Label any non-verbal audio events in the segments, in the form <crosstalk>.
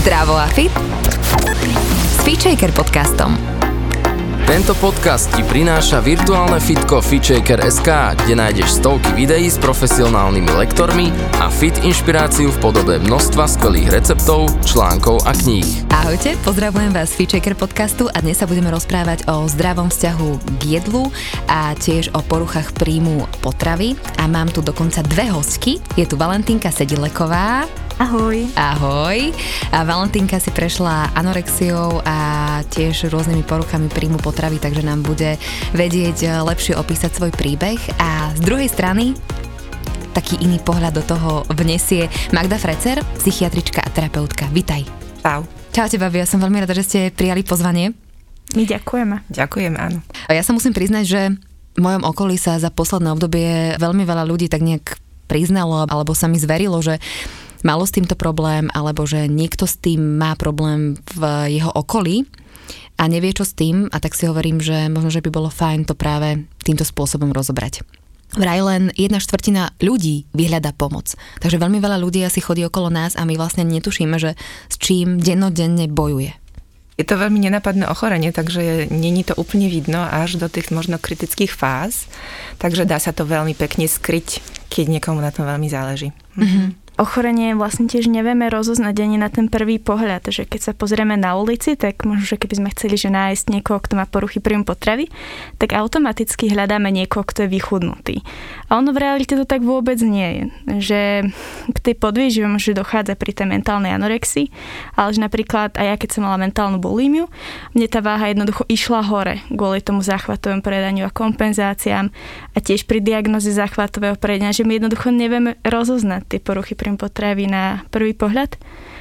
Zdravo a fit s Feature podcastom. Tento podcast ti prináša virtuálne fitko FitShaker.sk, kde nájdeš stovky videí s profesionálnymi lektormi a fit inšpiráciu v podobe množstva skvelých receptov, článkov a kníh. Ahojte, pozdravujem vás z FitShaker podcastu a dnes sa budeme rozprávať o zdravom vzťahu k jedlu a tiež o poruchách príjmu potravy. A mám tu dokonca dve hostky. Je tu Valentínka Sedileková. Ahoj. Ahoj. A Valentínka si prešla anorexiou a tiež rôznymi poruchami príjmu potravy, takže nám bude vedieť eh, lepšie opísať svoj príbeh. A z druhej strany taký iný pohľad do toho vnesie Magda Frecer, psychiatrička a terapeutka. Vitaj. Čau. Čaute, babi, ja som veľmi rada, že ste prijali pozvanie. My ďakujeme. Ďakujem, áno. A ja sa musím priznať, že v mojom okolí sa za posledné obdobie veľmi veľa ľudí tak nejak priznalo alebo sa mi zverilo, že malo s týmto problém, alebo že niekto s tým má problém v jeho okolí a nevie čo s tým a tak si hovorím, že možno, že by bolo fajn to práve týmto spôsobom rozobrať. Vraj len jedna štvrtina ľudí vyhľadá pomoc. Takže veľmi veľa ľudí asi chodí okolo nás a my vlastne netušíme, že s čím dennodenne bojuje. Je to veľmi nenapadné ochorenie, takže není to úplne vidno až do tých možno kritických fáz, takže dá sa to veľmi pekne skryť, keď niekomu na tom veľmi záleží. Mm-hmm ochorenie vlastne tiež nevieme rozoznať ani na ten prvý pohľad, že keď sa pozrieme na ulici, tak možno, že keby sme chceli že nájsť niekoho, kto má poruchy príjmu potravy, tak automaticky hľadáme niekoho, kto je vychudnutý. A ono v realite to tak vôbec nie je. Že k tej podvýžive môže dochádza pri tej mentálnej anorexii, ale že napríklad aj ja, keď som mala mentálnu bulímiu, mne tá váha jednoducho išla hore kvôli tomu záchvatovému predaniu a kompenzáciám a tiež pri diagnoze záchvatového predania, že my jednoducho nevieme rozoznať tie poruchy príjmu potravy na prvý pohľad.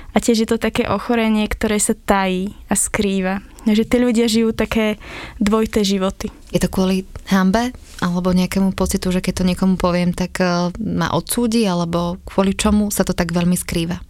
A tiež je to také ochorenie, ktoré sa tají a skrýva. Že tí ľudia žijú také dvojité životy. Je to kvôli hambe? Alebo nejakému pocitu, že keď to niekomu poviem, tak uh, ma odsúdi? Alebo kvôli čomu sa to tak veľmi skrýva?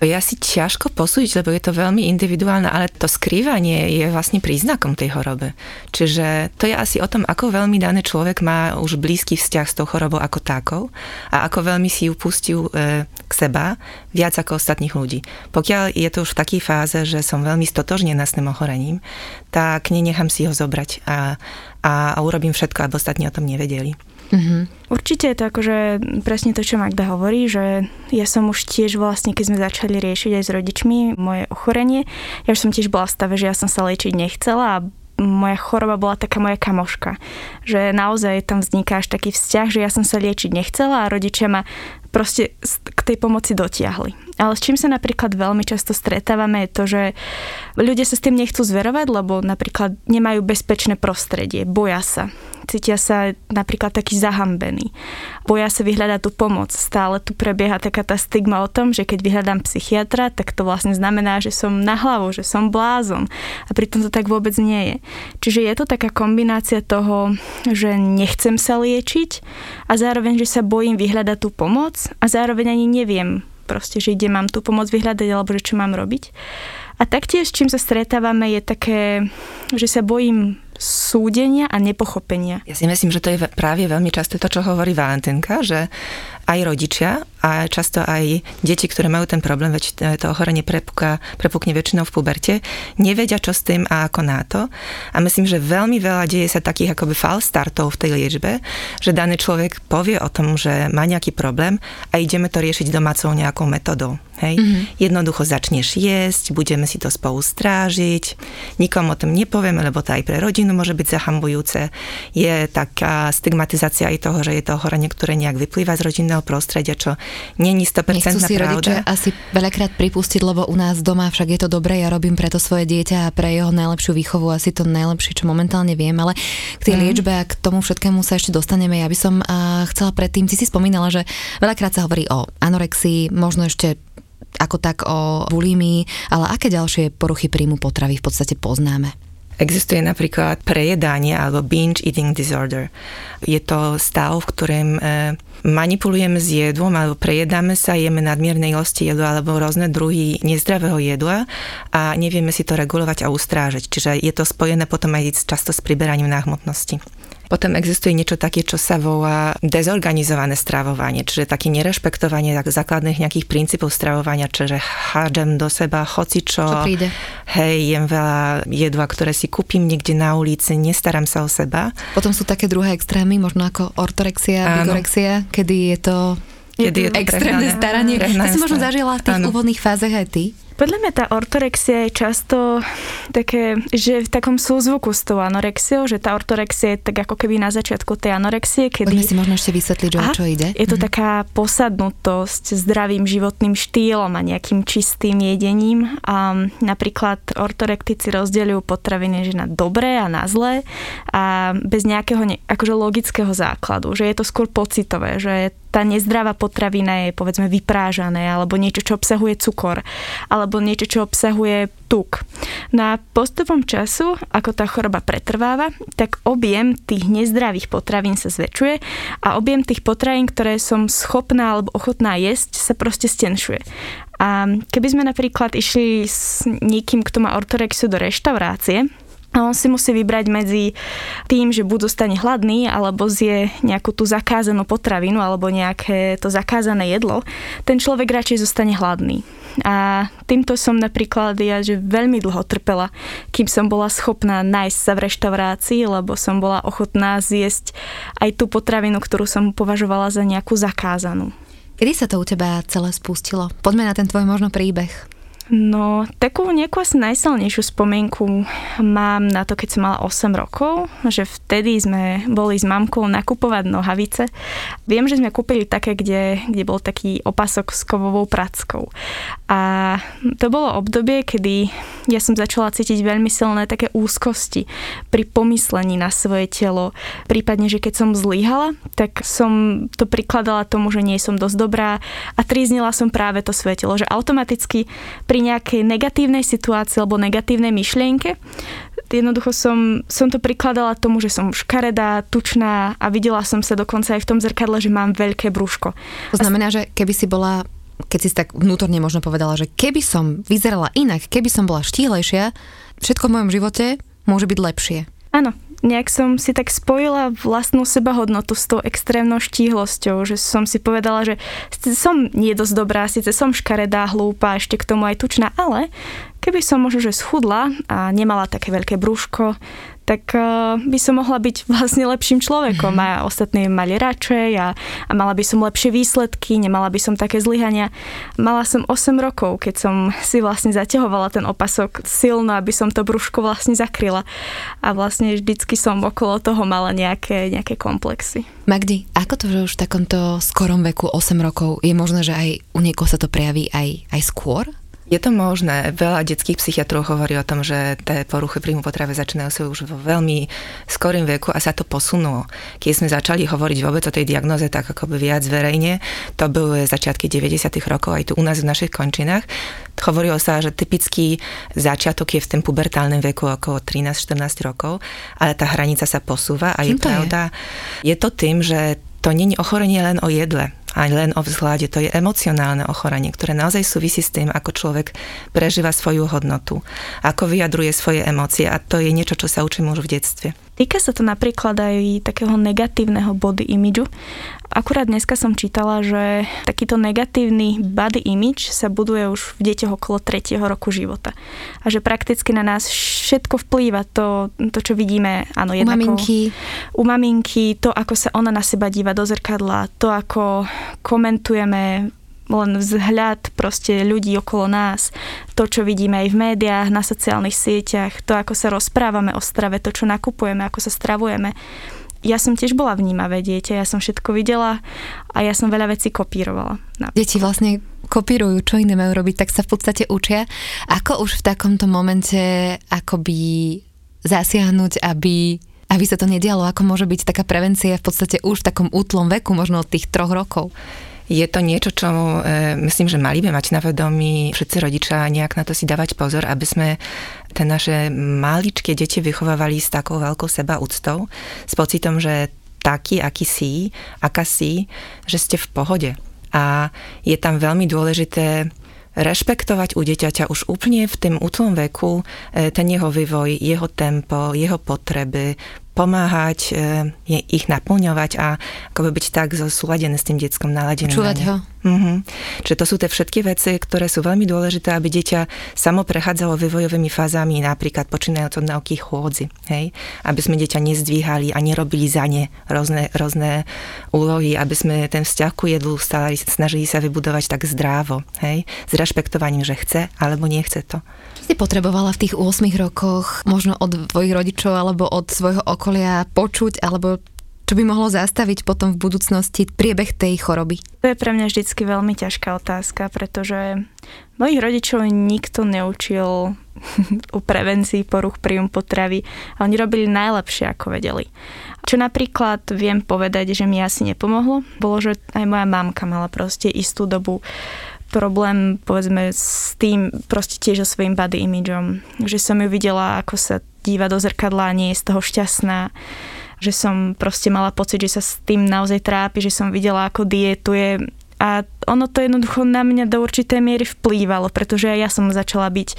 To je asi ťažko posúdiť, lebo je to veľmi individuálne, ale to skrývanie je vlastne príznakom tej chorobe. Čiže to je asi o tom, ako veľmi daný človek má už blízky vzťah s tou chorobou ako takou a ako veľmi si ju pustil e, k seba viac ako ostatných ľudí. Pokiaľ je to už v takej fáze, že som veľmi stotožnená s tým ochorením, tak nenechám si ho zobrať a, a, a urobím všetko, aby ostatní o tom nevedeli. Mm-hmm. Určite je to akože presne to, čo Magda hovorí, že ja som už tiež vlastne, keď sme začali riešiť aj s rodičmi moje ochorenie, ja už som tiež bola v stave, že ja som sa liečiť nechcela a moja choroba bola taká moja kamoška. Že naozaj tam vzniká až taký vzťah, že ja som sa liečiť nechcela a rodičia ma proste k tej pomoci dotiahli. Ale s čím sa napríklad veľmi často stretávame je to, že ľudia sa s tým nechcú zverovať, lebo napríklad nemajú bezpečné prostredie, boja sa cítia sa napríklad taký zahambený. Boja sa vyhľadať tú pomoc. Stále tu prebieha taká tá stigma o tom, že keď vyhľadám psychiatra, tak to vlastne znamená, že som na hlavu, že som blázon. A pritom to tak vôbec nie je. Čiže je to taká kombinácia toho, že nechcem sa liečiť a zároveň, že sa bojím vyhľadať tú pomoc a zároveň ani neviem proste, že ide mám tú pomoc vyhľadať alebo že čo mám robiť. A taktiež, čím sa stretávame, je také, že sa bojím súdenia a nepochopenia. Ja si myslím, že to je práve veľmi často to, čo hovorí Valentinka, že aj rodičia a často aj deti, ktoré majú ten problém, veď to ochorenie prepukne, prepukne väčšinou v puberte, nevedia, čo s tým a ako na to. A myslím, že veľmi veľa deje sa takých akoby fal startov v tej liečbe, že daný človek povie o tom, že má nejaký problém a ideme to riešiť domácou nejakou metodou. Hej? Mm-hmm. Jednoducho začneš jesť, budeme si to spolu strážiť, nikomu o tom nepovieme, lebo to aj pre rodinu môže byť zahambujúce. Je taká stigmatizácia aj toho, že je to ochorenie, ktoré nejak vyplýva z rodinného prostredia, čo není 100% Nechcú si rodičia asi veľakrát pripustiť, lebo u nás doma však je to dobré, ja robím preto svoje dieťa a pre jeho najlepšiu výchovu asi to najlepšie, čo momentálne viem, ale k tej mm. liečbe a k tomu všetkému sa ešte dostaneme. Ja by som uh, chcela predtým, ty si spomínala, že veľakrát sa hovorí o anorexii, možno ešte ako tak o bulimii, ale aké ďalšie poruchy príjmu potravy v podstate poznáme? Existuje napríklad prejedanie alebo binge eating disorder. Je to stav, v ktorém e, manipulujeme s jedlom alebo prejedáme sa, jeme nadmierne ilosti jedla alebo rôzne druhy nezdravého jedla a nevieme si to regulovať a ustrážiť. Čiže je to spojené potom aj často s priberaním náhmotnosti. Potom existuje niečo také, čo sa volá dezorganizované stravovanie, čiže také nerešpektovanie základných nejakých princípov stravovania, čiže hádžem do seba hocičo. Čo príde. Hej, jem veľa jedla, ktoré si kúpim niekde na ulici, nestaram sa o seba. Potom sú také druhé extrémy, možno ako ortorexia, bigorexia, kedy je to kedy je to extrémne staranie. To si možno zažila v tých áno. úvodných fázach aj ty? Podľa mňa tá ortorexia je často také, že v takom súzvuku s tou anorexiou, že tá ortorexia je tak ako keby na začiatku tej anorexie, kedy... Poďme si možno ešte vysvetliť, o čo ide. Je to mm-hmm. taká posadnutosť zdravým životným štýlom a nejakým čistým jedením. A napríklad ortorektici rozdeľujú potraviny že na dobré a na zlé a bez nejakého ne, akože logického základu, že je to skôr pocitové, že tá nezdravá potravina je povedzme vyprážané alebo niečo, čo obsahuje cukor alebo niečo, čo obsahuje tuk. Na postupom času, ako tá choroba pretrváva, tak objem tých nezdravých potravín sa zväčšuje a objem tých potravín, ktoré som schopná alebo ochotná jesť, sa proste stenšuje. A keby sme napríklad išli s niekým, kto má ortorexiu do reštaurácie, a on si musí vybrať medzi tým, že buď zostane hladný, alebo zje nejakú tú zakázanú potravinu, alebo nejaké to zakázané jedlo. Ten človek radšej zostane hladný. A týmto som napríklad ja, že veľmi dlho trpela, kým som bola schopná nájsť sa v reštaurácii, lebo som bola ochotná zjesť aj tú potravinu, ktorú som považovala za nejakú zakázanú. Kedy sa to u teba celé spustilo? Poďme na ten tvoj možno príbeh. No, takú nejakú asi najsilnejšiu spomienku mám na to, keď som mala 8 rokov, že vtedy sme boli s mamkou nakupovať nohavice. Viem, že sme kúpili také, kde, kde bol taký opasok s kovovou prackou. A to bolo obdobie, kedy ja som začala cítiť veľmi silné také úzkosti pri pomyslení na svoje telo. Prípadne, že keď som zlyhala, tak som to prikladala tomu, že nie som dosť dobrá a tríznila som práve to svoje telo, že automaticky pri nejakej negatívnej situácii alebo negatívnej myšlienke, jednoducho som, som to prikladala tomu, že som škaredá, tučná a videla som sa dokonca aj v tom zrkadle, že mám veľké brúško. To znamená, že keby si bola keď si tak vnútorne možno povedala, že keby som vyzerala inak, keby som bola štíhlejšia, všetko v mojom živote môže byť lepšie. Áno, nejak som si tak spojila vlastnú sebahodnotu s tou extrémnou štíhlosťou, že som si povedala, že som nie dosť dobrá, síce som škaredá, hlúpa, ešte k tomu aj tučná, ale keby som možno, že schudla a nemala také veľké brúško, tak uh, by som mohla byť vlastne lepším človekom a ostatní mali radšej a, a mala by som lepšie výsledky, nemala by som také zlyhania. Mala som 8 rokov, keď som si vlastne zaťahovala ten opasok silno, aby som to brúško vlastne zakryla. A vlastne vždycky som okolo toho mala nejaké, nejaké komplexy. Magdi, ako to, že už v takomto skorom veku 8 rokov je možné, že aj u niekoho sa to prejaví aj, aj skôr? Je to možné. Veľa detských psychiatrov hovorí o tom, že tie poruchy príjmu potravy začínajú sa už vo veľmi skorým veku a sa to posunulo. Keď sme začali hovoriť vôbec o tej diagnoze tak ako by viac verejne, to boli začiatky 90. rokov aj tu u nás v našich končinách. Hovorilo sa, že typický začiatok je v tom pubertálnom veku okolo 13-14 rokov, ale tá hranica sa posúva a je pravda, je? je to tým, že to není ochorenie len o jedle aj len o vzhľade. To je emocionálne ochorenie, ktoré naozaj súvisí s tým, ako človek prežíva svoju hodnotu, ako vyjadruje svoje emócie a to je niečo, čo sa učím už v detstve. Týka sa to napríklad aj takého negatívneho body imidžu. Akurát dneska som čítala, že takýto negatívny body image sa buduje už v deťoch okolo 3. roku života. A že prakticky na nás všetko vplýva to, to čo vidíme. Áno, u maminky. U maminky, to, ako sa ona na seba díva do zrkadla, to, ako komentujeme len vzhľad proste ľudí okolo nás, to, čo vidíme aj v médiách, na sociálnych sieťach, to, ako sa rozprávame o strave, to, čo nakupujeme, ako sa stravujeme. Ja som tiež bola vnímavé dieťa, ja som všetko videla a ja som veľa vecí kopírovala. Napríklad. Deti vlastne kopírujú, čo iné majú robiť, tak sa v podstate učia. Ako už v takomto momente akoby zasiahnuť, aby aby sa to nedialo, ako môže byť taká prevencia v podstate už v takom útlom veku, možno od tých troch rokov? Je to niečo, čo e, myslím, že mali by mať na vedomí všetci rodičia nejak na to si dávať pozor, aby sme tie naše maličké deti vychovávali s takou veľkou seba úctou, s pocitom, že taký, aký si, aká si, že ste v pohode. A je tam veľmi dôležité rešpektovať u dieťaťa už úplne v tom útlom veku e, ten jeho vývoj, jeho tempo, jeho potreby, pomáhať, je ich naplňovať a ako by byť tak zosúladené s tým detskom naladením. Čúvať ho. Mm-hmm. Čiže to sú tie všetky veci, ktoré sú veľmi dôležité, aby dieťa samo prechádzalo vývojovými fázami, napríklad počínajúc od nauky chôdzi. Hej? Aby sme dieťa nezdvíhali a nerobili za ne rôzne, rôzne úlohy, aby sme ten vzťah ku jedlu stále snažili sa vybudovať tak zdrávo. Hej? S rešpektovaním, že chce alebo nechce to. Čo si potrebovala v tých 8 rokoch možno od tvojich rodičov alebo od svojho okolia počuť alebo čo by mohlo zastaviť potom v budúcnosti priebeh tej choroby? To je pre mňa vždycky veľmi ťažká otázka, pretože mojich rodičov nikto neučil <laughs> o prevencii poruch príjmu potravy a oni robili najlepšie, ako vedeli. Čo napríklad viem povedať, že mi asi nepomohlo, bolo, že aj moja mamka mala proste istú dobu problém, povedzme, s tým proste tiež so svojím body imageom. Že som ju videla, ako sa díva do zrkadla a nie je z toho šťastná že som proste mala pocit, že sa s tým naozaj trápi, že som videla, ako dietuje a ono to jednoducho na mňa do určitej miery vplývalo, pretože ja som začala byť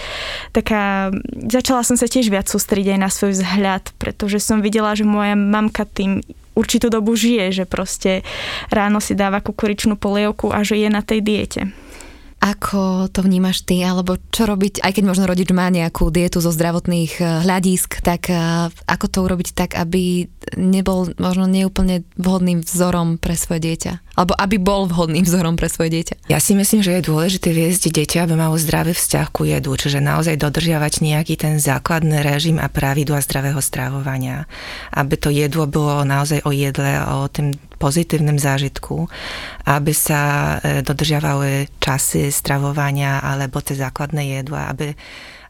taká, začala som sa tiež viac sústrediť aj na svoj vzhľad, pretože som videla, že moja mamka tým určitú dobu žije, že proste ráno si dáva kukuričnú polievku a že je na tej diete. Ako to vnímaš ty, alebo čo robiť, aj keď možno rodič má nejakú dietu zo zdravotných eh, hľadisk, tak eh, ako to urobiť tak, aby nebol možno neúplne vhodným vzorom pre svoje dieťa? Alebo aby bol vhodným vzorom pre svoje dieťa? Ja si myslím, že je dôležité viesť dieťa, aby malo zdravý vzťah ku jedu, čiže naozaj dodržiavať nejaký ten základný režim a pravidla zdravého strávovania. Aby to jedlo bolo naozaj o jedle, o tým pozitívnym zážitku, aby sa e, dodržiavali časy stravovania alebo tie základné jedla, aby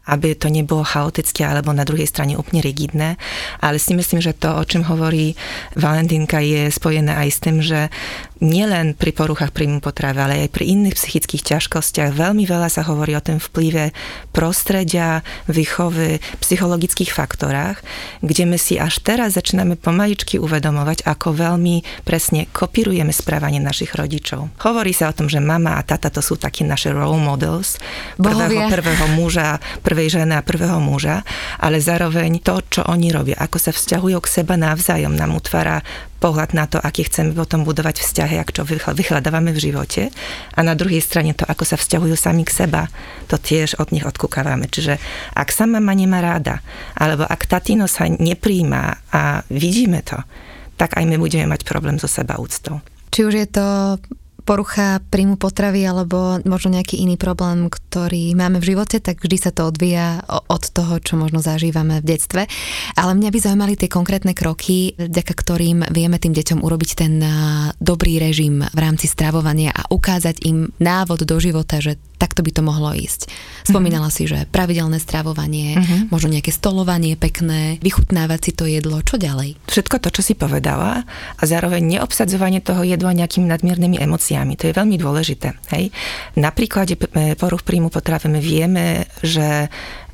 aby to nebolo chaotické alebo na druhej strane úplne rigidné. Ale si myslím, že to, o čom hovorí Valentínka, je spojené aj s tým, že nielen pri poruchách príjmu potravy, ale aj pri iných psychických ťažkostiach. Veľmi veľa sa hovorí o tom vplyve prostredia, výchovy, psychologických faktorách, kde my si až teraz začíname pomaličky uvedomovať, ako veľmi presne kopírujeme správanie našich rodičov. Hovorí sa o tom, že mama a tata to sú takí naše role models, prvého, prvého muža, prvej ženy a prvého muža, ale zároveň to, čo oni robia, ako sa vzťahujú k seba navzájom, nám utvára pohľad na to, aký chceme potom budovať vzťahy, ak čo vyhľadávame v živote. A na druhej strane to, ako sa vzťahujú sami k seba, to tiež od nich odkúkavame. Čiže ak sa mama nemá ráda, alebo ak tatino sa nepríjma a vidíme to, tak aj my budeme mať problém so seba úctou. Či už je to porucha príjmu potravy alebo možno nejaký iný problém, ktorý máme v živote, tak vždy sa to odvíja od toho, čo možno zažívame v detstve. Ale mňa by zaujímali tie konkrétne kroky, vďaka ktorým vieme tým deťom urobiť ten dobrý režim v rámci stravovania a ukázať im návod do života, že takto by to mohlo ísť. Spomínala uh-huh. si, že pravidelné stravovanie, uh-huh. možno nejaké stolovanie pekné, vychutnávať si to jedlo, čo ďalej? Všetko to, čo si povedala a zároveň neobsadzovanie toho jedla nejakými nadmiernymi emóciami, to je veľmi dôležité. Hej? Na príklade poruch príjmu potravy my vieme, že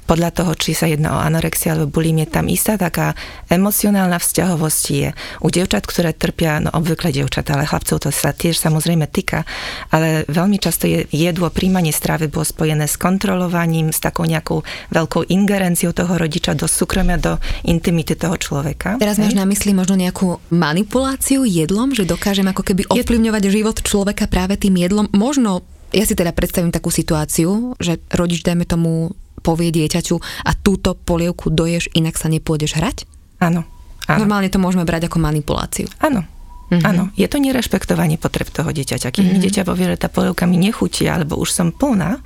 podľa toho, či sa jedná o anorexia alebo bulimie, tam istá taká emocionálna vzťahovosť je. U dievčat, ktoré trpia, no obvykle dievčat, ale chlapcov to sa tiež samozrejme týka, ale veľmi často je jedlo, príjmanie stravy bolo spojené s kontrolovaním, s takou nejakou veľkou ingerenciou toho rodiča do súkromia, do intimity toho človeka. Teraz máš na mysli možno nejakú manipuláciu jedlom, že dokážem ako keby ovplyvňovať život človeka práve tým jedlom. Možno ja si teda predstavím takú situáciu, že rodič, dajme tomu, povie dieťaťu a túto polievku doješ, inak sa nepôjdeš hrať? Áno. áno. Normálne to môžeme brať ako manipuláciu. Áno. Mm-hmm. Áno, je to nerešpektovanie potreb toho dieťaťa. Keď mm-hmm. mi dieťa povie, že tá polievka mi nechutí, alebo už som plná,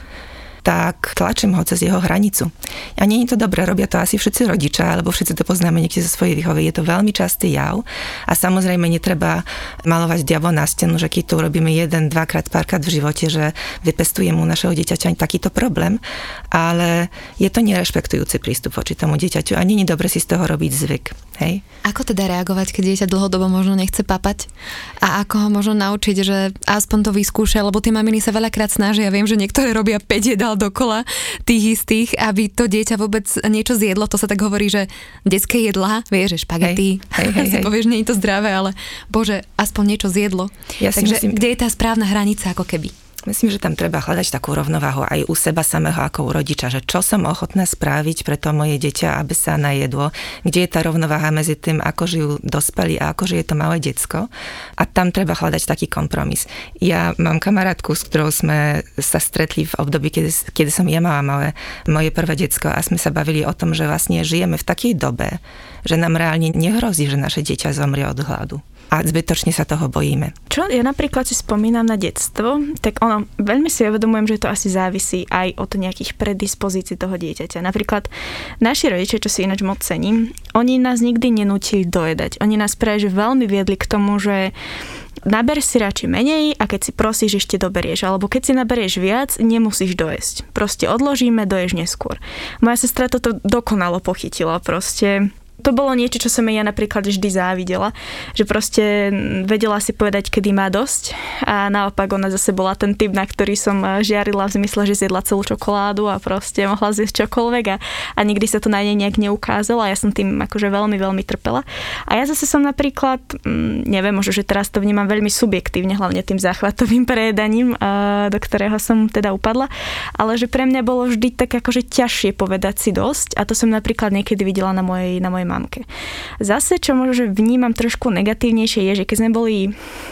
tak tlačím ho cez jeho hranicu. A nie je to dobré, robia to asi všetci rodičia, alebo všetci to poznáme niekde zo svojej výchovy. Je to veľmi častý jav a samozrejme netreba malovať diablo na stenu, že keď to urobíme jeden, dvakrát, párkrát v živote, že vypestujeme u našeho dieťaťa takýto problém, ale je to nerešpektujúci prístup voči tomu dieťaťu a nie je dobre si z toho robiť zvyk. Hej? Ako teda reagovať, keď dieťa dlhodobo možno nechce papať? A ako ho možno naučiť, že aspoň to vyskúša, lebo tie maminy sa veľakrát snažia. Ja viem, že niektoré robia 5 jedál dokola tých istých, aby to dieťa vôbec niečo zjedlo. To sa tak hovorí, že detské jedlá, vieš, že špagety. Hej, hej, <laughs> hej, povieš, nie je to zdravé, ale bože, aspoň niečo zjedlo. Ja Takže myslím... kde je tá správna hranica ako keby? Myslím, že tam treba hľadať takú rovnováhu aj u seba samého ako u rodiča, že čo som ochotná spraviť pre to moje dieťa, aby sa najedlo, kde je tá rovnováha medzi tým, ako žijú dospelí a ako žije to malé decko. A tam treba hľadať taký kompromis. Ja mám kamarátku, s ktorou sme sa stretli v období, kedy, kedy som ja mala malé, moje prvé decko a sme sa bavili o tom, že vlastne žijeme v takej dobe, že nám reálne nehrozí, že naše dieťa zomrie od hladu a zbytočne sa toho bojíme. Čo ja napríklad si spomínam na detstvo, tak ono, veľmi si uvedomujem, že to asi závisí aj od nejakých predispozícií toho dieťaťa. Napríklad naši rodičia, čo si ináč moc cením, oni nás nikdy nenútili dojedať. Oni nás práve veľmi viedli k tomu, že naber si radšej menej a keď si prosíš, ešte doberieš. Alebo keď si naberieš viac, nemusíš dojesť. Proste odložíme, doješ neskôr. Moja sestra toto dokonalo pochytila. Proste to bolo niečo, čo som ja napríklad vždy závidela, že proste vedela si povedať, kedy má dosť a naopak ona zase bola ten typ, na ktorý som eh, žiarila v zmysle, že zjedla celú čokoládu a proste mohla zjesť čokoľvek a, a nikdy sa to na nej nejak neukázalo a ja som tým akože veľmi, veľmi trpela. A ja zase som napríklad, mm, neviem, možno, že teraz to vnímam veľmi subjektívne, hlavne tým záchvatovým <laughs> prejedaním, eh, do ktorého som teda upadla, ale že pre mňa bolo vždy tak akože ťažšie povedať si dosť a to som napríklad niekedy videla na mojej, na mojej mamke. Zase, čo možno, že vnímam trošku negatívnejšie, je, že keď sme boli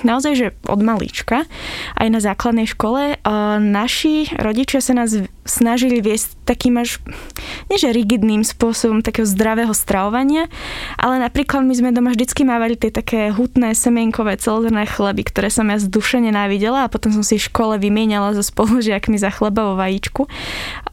naozaj, že od malička, aj na základnej škole, naši rodičia sa nás snažili viesť takým až, nie rigidným spôsobom takého zdravého stravovania, ale napríklad my sme doma vždycky mávali tie také hutné semienkové celozrné chleby, ktoré som ja z duše nenávidela a potom som si v škole vymieniala so spolužiakmi za chleba vo vajíčku.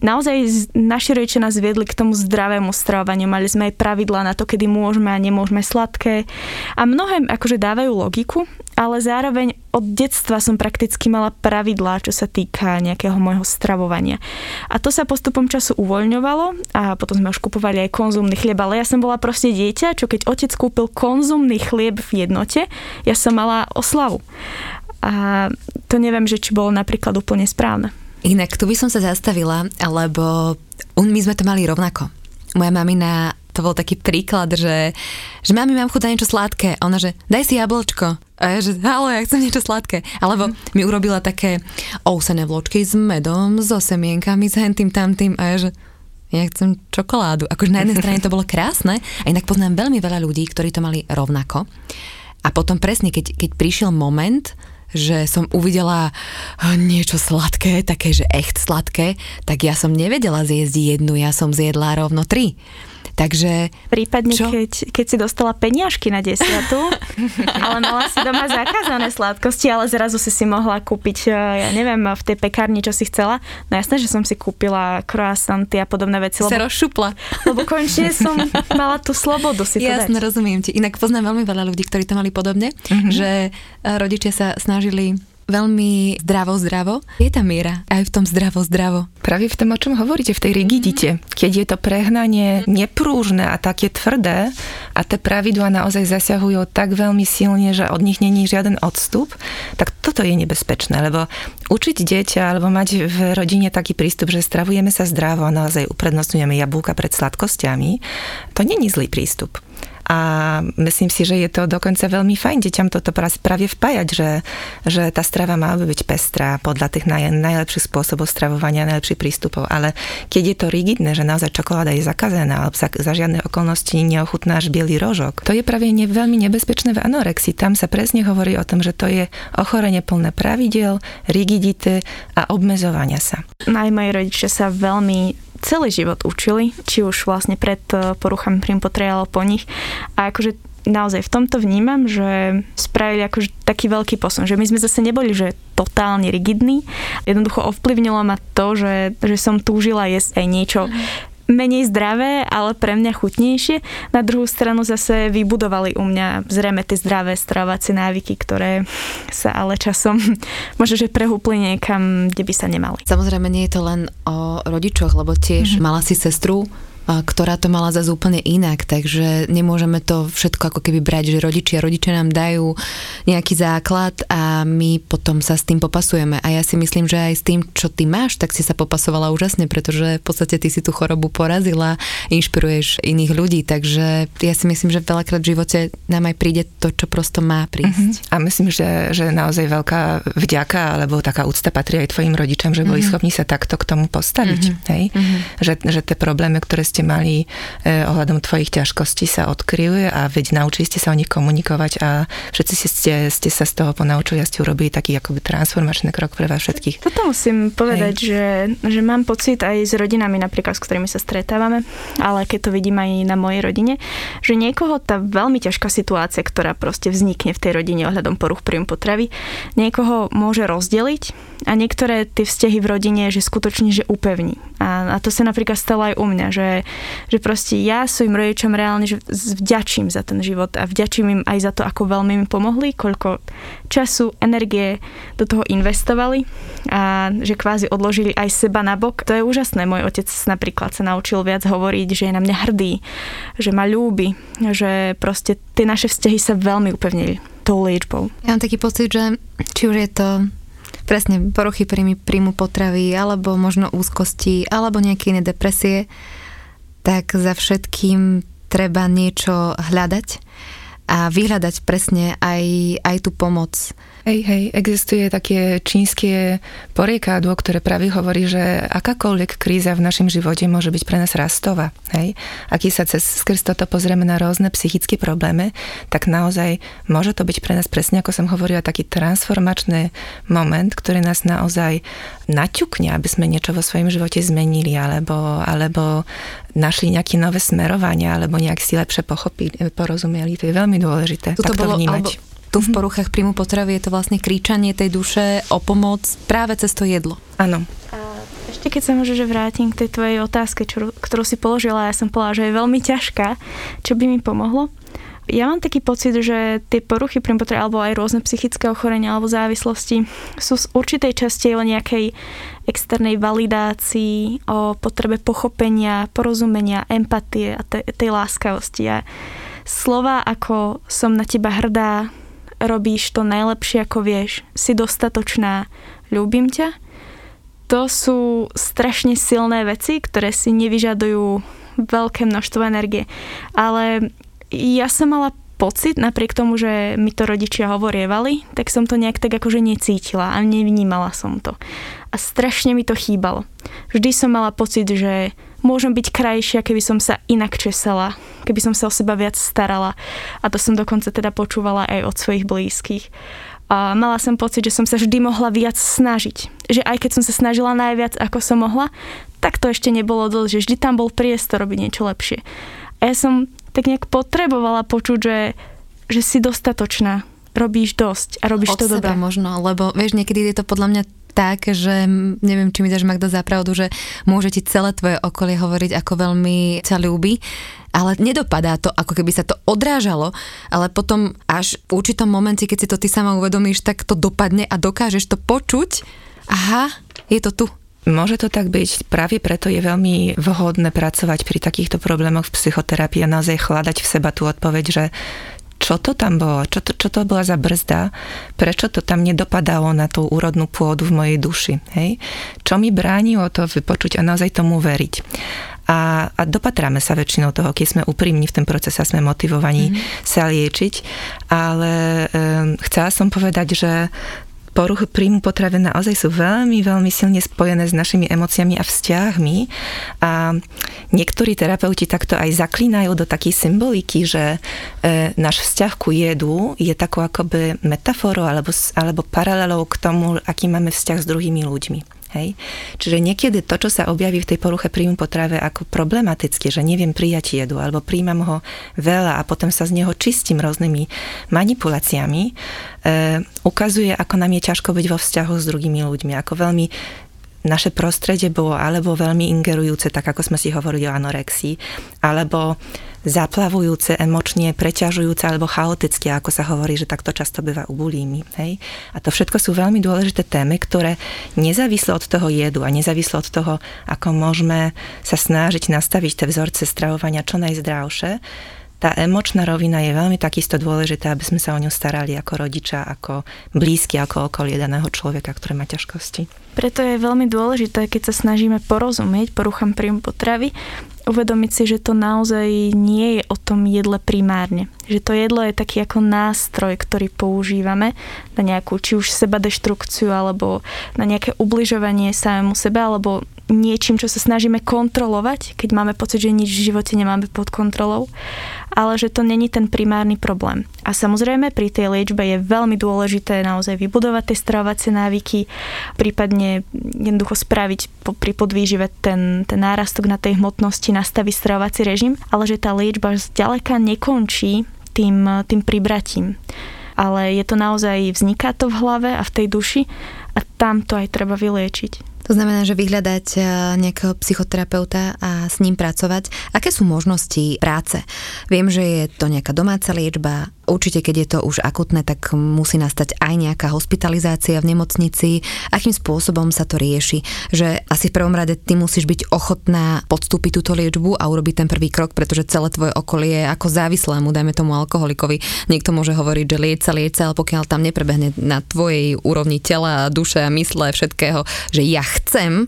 Naozaj naši rodičia nás viedli k tomu zdravému stravovaniu. Mali sme aj pravidlá na to, kedy môžeme a nemôžeme sladké. A mnohé akože dávajú logiku, ale zároveň od detstva som prakticky mala pravidlá, čo sa týka nejakého môjho stravovania. A to sa postupom času uvoľňovalo a potom sme už kupovali aj konzumný chlieb, ale ja som bola proste dieťa, čo keď otec kúpil konzumný chlieb v jednote, ja som mala oslavu. A to neviem, že či bolo napríklad úplne správne. Inak tu by som sa zastavila, lebo my sme to mali rovnako. Moja mamina to bol taký príklad, že, že mami, mám chuť na niečo sladké. A ona, že daj si jablčko. A ja, že halo, ja chcem niečo sladké. Alebo mi urobila také ousené vločky s medom, so semienkami, s hentým tamtým. A ja, že ja chcem čokoládu. Akože na jednej strane to bolo krásne, a inak poznám veľmi veľa ľudí, ktorí to mali rovnako. A potom presne, keď, keď prišiel moment, že som uvidela niečo sladké, také, že echt sladké, tak ja som nevedela zjesť jednu, ja som zjedla rovno tri. Takže... Prípadne, keď, keď si dostala peniažky na desiatu, <laughs> ale mala si doma zakázané sladkosti, ale zrazu si si mohla kúpiť, eh, ja neviem, v tej pekárni, čo si chcela. No jasné, že som si kúpila croissanty a podobné veci. Lebo, sa rozšupla. Lebo konečne som mala tú slobodu si to Jasne, rozumiem ti. Inak poznám veľmi veľa ľudí, ktorí to mali podobne, mm-hmm. že eh, rodičia sa snažili veľmi zdravo, zdravo. Je tam miera aj v tom zdravo, zdravo. Práve v tom, o čom hovoríte, v tej rigidite. Keď je to prehnanie neprúžne a také tvrdé a tie pravidla naozaj zasahujú tak veľmi silne, že od nich není žiaden odstup, tak toto je nebezpečné, lebo učiť dieťa alebo mať v rodine taký prístup, že stravujeme sa zdravo a naozaj uprednostňujeme jablka pred sladkosťami, to není zlý prístup a myslím si, že je to dokonca veľmi fajn deťam toto práve vpájať, že, že tá strava má byť pestrá podľa tých naj, najlepších spôsobov stravovania, najlepších prístupov, ale keď je to rigidné, že naozaj čokoláda je zakázaná, alebo za, za žiadne okolnosti neochutnáš biely rožok, to je práve ne, veľmi nebezpečné v anorexii. Tam sa presne hovorí o tom, že to je ochorenie plné pravidel, rigidity a obmezovania sa. Aj moji rodičia sa veľmi celý život učili, či už vlastne pred eh, poruchami príjmu potreby alebo po nich. A akože naozaj v tomto vnímam, že spravili akože taký veľký posun, že my sme zase neboli, že totálne rigidní. Jednoducho ovplyvnilo ma to, že, že som túžila jesť aj niečo mm menej zdravé, ale pre mňa chutnejšie. Na druhú stranu zase vybudovali u mňa zrejme tie zdravé stravovacie návyky, ktoré sa ale časom <laughs> možno, že prehúpli niekam, kde by sa nemali. Samozrejme nie je to len o rodičoch, lebo tiež mm-hmm. mala si sestru, ktorá to mala zase úplne inak, takže nemôžeme to všetko ako keby brať, že rodičia, rodičia nám dajú nejaký základ a my potom sa s tým popasujeme. A ja si myslím, že aj s tým, čo ty máš, tak si sa popasovala úžasne, pretože v podstate ty si tú chorobu porazila, inšpiruješ iných ľudí, takže ja si myslím, že veľakrát v živote nám aj príde to, čo prosto má prísť. Uh-huh. A myslím, že, že naozaj veľká vďaka alebo taká úcta patrí aj tvojim rodičom, že boli uh-huh. schopní sa takto k tomu postaviť. Uh-huh. Hej? Uh-huh. Že, že tie problémy, ktoré ste mali eh, ohľadom tvojich ťažkostí sa odkryjú a veď naučili ste sa o nich komunikovať a všetci ste, ste sa z toho ponaučili a ste urobili taký akoby transformačný krok pre vás všetkých. Toto musím povedať, že, že mám pocit aj s rodinami napríklad, s ktorými sa stretávame, ale keď to vidím aj na mojej rodine, že niekoho tá veľmi ťažká situácia, ktorá proste vznikne v tej rodine ohľadom poruch príjmu potravy, niekoho môže rozdeliť a niektoré tie vzťahy v rodine, že skutočne, že upevní. A, a to sa napríklad stalo aj u mňa, že, že proste ja svojim rodičom reálne že vďačím za ten život a vďačím im aj za to, ako veľmi mi pomohli, koľko času, energie do toho investovali a že kvázi odložili aj seba na bok. To je úžasné. Môj otec napríklad sa naučil viac hovoriť, že je na mňa hrdý, že ma ľúbi, že proste tie naše vzťahy sa veľmi upevnili tou liečbou. Ja mám taký pocit, že či už je to presne poruchy príjmu potravy, alebo možno úzkosti, alebo nejaké iné depresie, tak za všetkým treba niečo hľadať a vyhľadať presne aj, aj tú pomoc. Hej, hej, existuje také čínske poriekadlo, ktoré práve hovorí, že akákoľvek kríza v našom živote môže byť pre nás rastová. Hej. Aký sa cez skrz toto pozrieme na rôzne psychické problémy, tak naozaj môže to byť pre nás presne, ako som hovorila, taký transformačný moment, ktorý nás naozaj naťukne, aby sme niečo vo svojom živote zmenili, alebo, alebo našli nejaké nové smerovania, alebo nejak si lepšie pochopili, porozumeli. To je veľmi dôležité. Tuto bolo, vnímať. Alebo tu v mhm. poruchách príjmu potravy je to vlastne kričanie tej duše o pomoc práve cez to jedlo. Áno. Ešte keď sa môžeš vrátim k tej tvojej otázke, čo, ktorú si položila, ja som povedala, že je veľmi ťažká, čo by mi pomohlo. Ja mám taký pocit, že tie poruchy príjmu potravy alebo aj rôzne psychické ochorenia alebo závislosti sú z určitej časti o nejakej externej validácii, o potrebe pochopenia, porozumenia, empatie a tej, tej láskavosti. A slova ako som na teba hrdá, robíš to najlepšie ako vieš, si dostatočná, ľúbim ťa. To sú strašne silné veci, ktoré si nevyžadujú veľké množstvo energie. Ale ja som mala pocit, napriek tomu, že mi to rodičia hovorievali, tak som to nejak tak akože necítila a nevnímala som to. A strašne mi to chýbalo. Vždy som mala pocit, že môžem byť krajšia, keby som sa inak česala, keby som sa o seba viac starala. A to som dokonca teda počúvala aj od svojich blízkych. A mala som pocit, že som sa vždy mohla viac snažiť. Že aj keď som sa snažila najviac, ako som mohla, tak to ešte nebolo dosť, že vždy tam bol priestor robiť niečo lepšie. A ja som tak nejak potrebovala počuť, že, že si dostatočná, robíš dosť a robíš Od to dobre. možno, lebo vieš, niekedy je to podľa mňa tak, že neviem, či mi dáš Magda za pravdu, že môže ti celé tvoje okolie hovoriť, ako veľmi ťa ľúbi, ale nedopadá to, ako keby sa to odrážalo, ale potom až v určitom momente, keď si to ty sama uvedomíš, tak to dopadne a dokážeš to počuť. Aha, je to tu. Môže to tak byť, práve preto je veľmi vhodné pracovať pri takýchto problémoch v psychoterapii a naozaj hľadať v seba tú odpoveď, že čo to tam bolo, čo to, čo to bola za brzda, prečo to tam nedopadalo na tú úrodnú pôdu v mojej duši. Hej? Čo mi bránilo to vypočuť a naozaj tomu veriť. A, a dopatráme sa väčšinou toho, keď sme úprimní v tom procese a sme motivovaní mm-hmm. sa liečiť. Ale um, chcela som povedať, že poruchy príjmu potravy naozaj sú veľmi, veľmi silne spojené s našimi emóciami a vzťahmi. A niektorí terapeuti takto aj zaklínajú do takej symboliky, že e, náš vzťah ku jedu je takou akoby metaforou alebo, alebo paralelou k tomu, aký máme vzťah s druhými ľuďmi. Hej? Čiže niekedy to, čo sa objaví v tej poruche príjmu potrave ako problematické, že neviem prijať jedu, alebo príjmam ho veľa a potom sa z neho čistím rôznymi manipuláciami, e, ukazuje, ako nám je ťažko byť vo vzťahu s druhými ľuďmi, ako veľmi naše prostredie bolo alebo veľmi ingerujúce, tak ako sme si hovorili o anorexii, alebo zaplavujúce, emočne preťažujúce alebo chaotické, ako sa hovorí, že takto často býva u bulími. Hej? A to všetko sú veľmi dôležité témy, ktoré nezávisle od toho jedu a nezávisle od toho, ako môžeme sa snažiť nastaviť tie vzorce stravovania čo najzdravšie, tá emočná rovina je veľmi takisto dôležitá, aby sme sa o ňu starali ako rodiča, ako blízky, ako okolie daného človeka, ktorý má ťažkosti. Preto je veľmi dôležité, keď sa snažíme porozumieť poruchám príjmu potravy, uvedomiť si, že to naozaj nie je o tom jedle primárne. Že to jedlo je taký ako nástroj, ktorý používame na nejakú či už seba deštrukciu, alebo na nejaké ubližovanie samému sebe, alebo niečím, čo sa snažíme kontrolovať, keď máme pocit, že nič v živote nemáme pod kontrolou, ale že to není ten primárny problém. A samozrejme pri tej liečbe je veľmi dôležité naozaj vybudovať tie stravovacie návyky, prípadne jednoducho spraviť pri podvýžive ten, ten nárastok na tej hmotnosti, nastaviť stravovací režim, ale že tá liečba zďaleka nekončí tým, tým pribratím. Ale je to naozaj, vzniká to v hlave a v tej duši a tam to aj treba vyliečiť. To znamená, že vyhľadať e, nejakého psychoterapeuta a s ním pracovať. Aké sú možnosti práce? Viem, že je to nejaká domáca liečba, Určite, keď je to už akutné, tak musí nastať aj nejaká hospitalizácia v nemocnici. Akým spôsobom sa to rieši? Že asi v prvom rade ty musíš byť ochotná podstúpiť túto liečbu a urobiť ten prvý krok, pretože celé tvoje okolie je ako závislému, dajme tomu alkoholikovi. Niekto môže hovoriť, že lieca, lieca, ale pokiaľ tam neprebehne na tvojej úrovni tela, duše a mysle, všetkého, že ja chcem,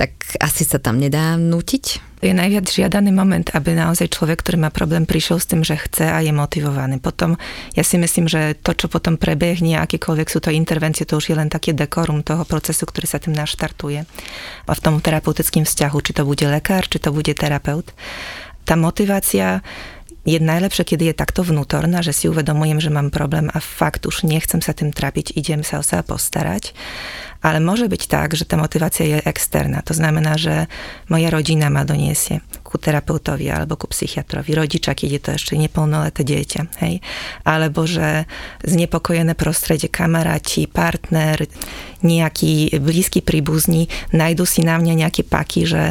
tak asi sa tam nedá nutiť? Je najviac žiadaný moment, aby naozaj človek, ktorý má problém, prišiel s tým, že chce a je motivovaný. Potom ja si myslím, že to, čo potom prebehne, akýkoľvek sú to intervencie, to už je len taký dekorum toho procesu, ktorý sa tým naštartuje. A v tom terapeutickým vzťahu, či to bude lekár, či to bude terapeut. Tá motivácia je najlepšie, keď je takto vnútorná, že si uvedomujem, že mám problém a fakt už nechcem sa tým trapiť, idem sa o seba postarať. Ale môže byť tak, že tá motivácia je externá. To znamená, že moja rodina ma doniesie ku terapeutovi alebo ku psychiatrovi, rodiča, keď je to ešte neplnoleté dieťa. Hej? Alebo že znepokojené prostredie, kamaráti, partner, nejaký blízky príbuzní nájdu si na mňa nejaké paky, že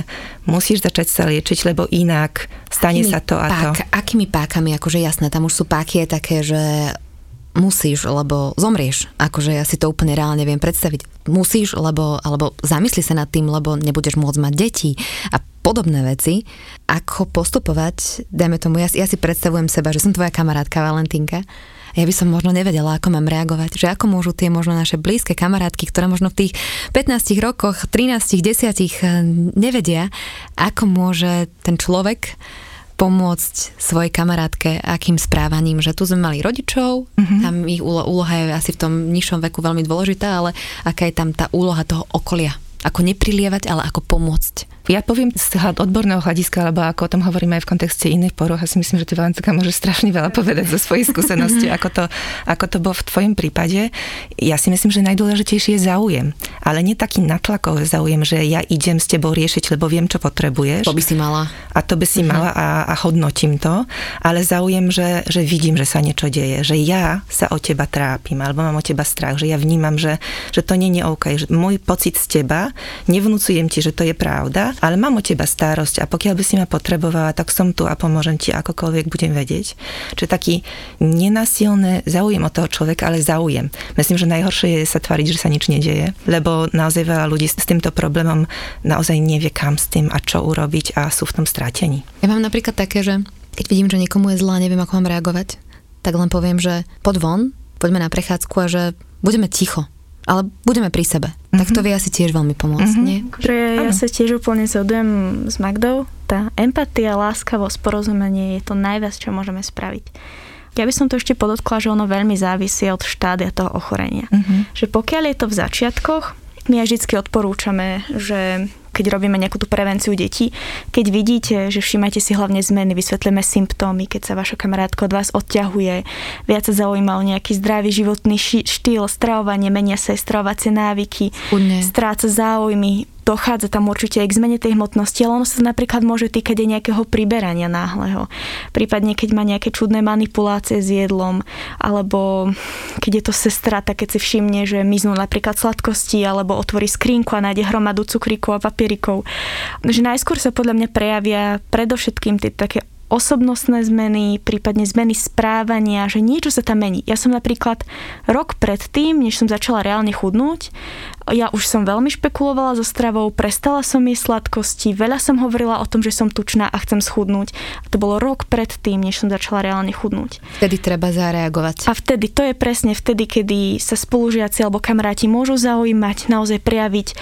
musíš začať sa liečiť, lebo inak stane akými sa to a to. Pák, akými pákami, akože jasné, tam už sú páky také, že musíš, lebo zomrieš. Akože ja si to úplne reálne viem predstaviť. Musíš, lebo, alebo zamysli sa nad tým, lebo nebudeš môcť mať deti a podobné veci. Ako postupovať, dajme tomu, ja, ja si predstavujem seba, že som tvoja kamarátka Valentinka ja by som možno nevedela, ako mám reagovať, že ako môžu tie možno naše blízke kamarátky, ktoré možno v tých 15 rokoch, 13, 10 eh, nevedia, ako môže ten človek pomôcť svojej kamarátke akým správaním, že tu sme mali rodičov, mm-hmm. tam ich úloha je asi v tom nižšom veku veľmi dôležitá, ale aká je tam tá úloha toho okolia. Ako neprilievať, ale ako pomôcť. Ja poviem z odborného hľadiska, alebo ako o tom hovoríme aj v kontexte iných poruch, a si myslím, že ty Valentika môže strašne veľa povedať zo svojej skúsenosti, <laughs> ako to, ako to bolo v tvojom prípade. Ja si myslím, že najdôležitejší je záujem, ale nie taký natlakový záujem, že ja idem s tebou riešiť, lebo viem, čo potrebuješ. To by si mala. A to by si uh-huh. mala a, a hodnotím to, ale záujem, že, že vidím, že sa niečo deje, že ja sa o teba trápim, alebo mám o teba strach, že ja vnímam, že, že to nie je OK, že môj pocit z teba, nevnúcujem ti, že to je pravda, ale mám o teba starosť a pokiaľ by si ma potrebovala, tak som tu a pomôžem ti akokoľvek budem vedieť. Čiže taký nenasilné záujem od toho človeka, ale záujem. Myslím, že najhoršie je sa tvariť, že sa nič nedieje, lebo naozaj veľa ľudí s týmto problémom naozaj nevie kam s tým a čo urobiť a sú v tom strátení. Ja mám napríklad také, že keď vidím, že niekomu je zlá, neviem, ako mám reagovať, tak len poviem, že pod von, poďme na prechádzku a že budeme ticho ale budeme pri sebe. Mm-hmm. Tak to mhm. vie asi tiež veľmi pomôcť, mm-hmm. nie? Že ja sa tiež úplne zhodujem s Magdou. Tá empatia, láskavosť, porozumenie je to najviac, čo môžeme spraviť. Ja by som to ešte podotkla, že ono veľmi závisí od štádia toho ochorenia. Mm-hmm. Že pokiaľ je to v začiatkoch, my aj vždy odporúčame, že keď robíme nejakú tú prevenciu detí. Keď vidíte, že všímate si hlavne zmeny, vysvetlíme symptómy, keď sa vaša kamarátka od vás odťahuje, viac sa zaujíma o nejaký zdravý životný štýl, stravovanie, menia sa stravovacie návyky, Udne. stráca záujmy, dochádza tam určite aj k zmene tej hmotnosti, ale ono sa napríklad môže týkať aj nejakého priberania náhleho. Prípadne, keď má nejaké čudné manipulácie s jedlom, alebo keď je to sestra, tak keď si všimne, že miznú napríklad sladkosti, alebo otvorí skrinku a nájde hromadu cukríkov a papierikov. Že najskôr sa podľa mňa prejavia predovšetkým tie také osobnostné zmeny, prípadne zmeny správania, že niečo sa tam mení. Ja som napríklad rok predtým, než som začala reálne chudnúť, ja už som veľmi špekulovala so stravou, prestala som jesť sladkosti, veľa som hovorila o tom, že som tučná a chcem schudnúť. A to bolo rok predtým, než som začala reálne chudnúť. Vtedy treba zareagovať. A vtedy, to je presne vtedy, kedy sa spolužiaci alebo kamaráti môžu zaujímať, naozaj prejaviť,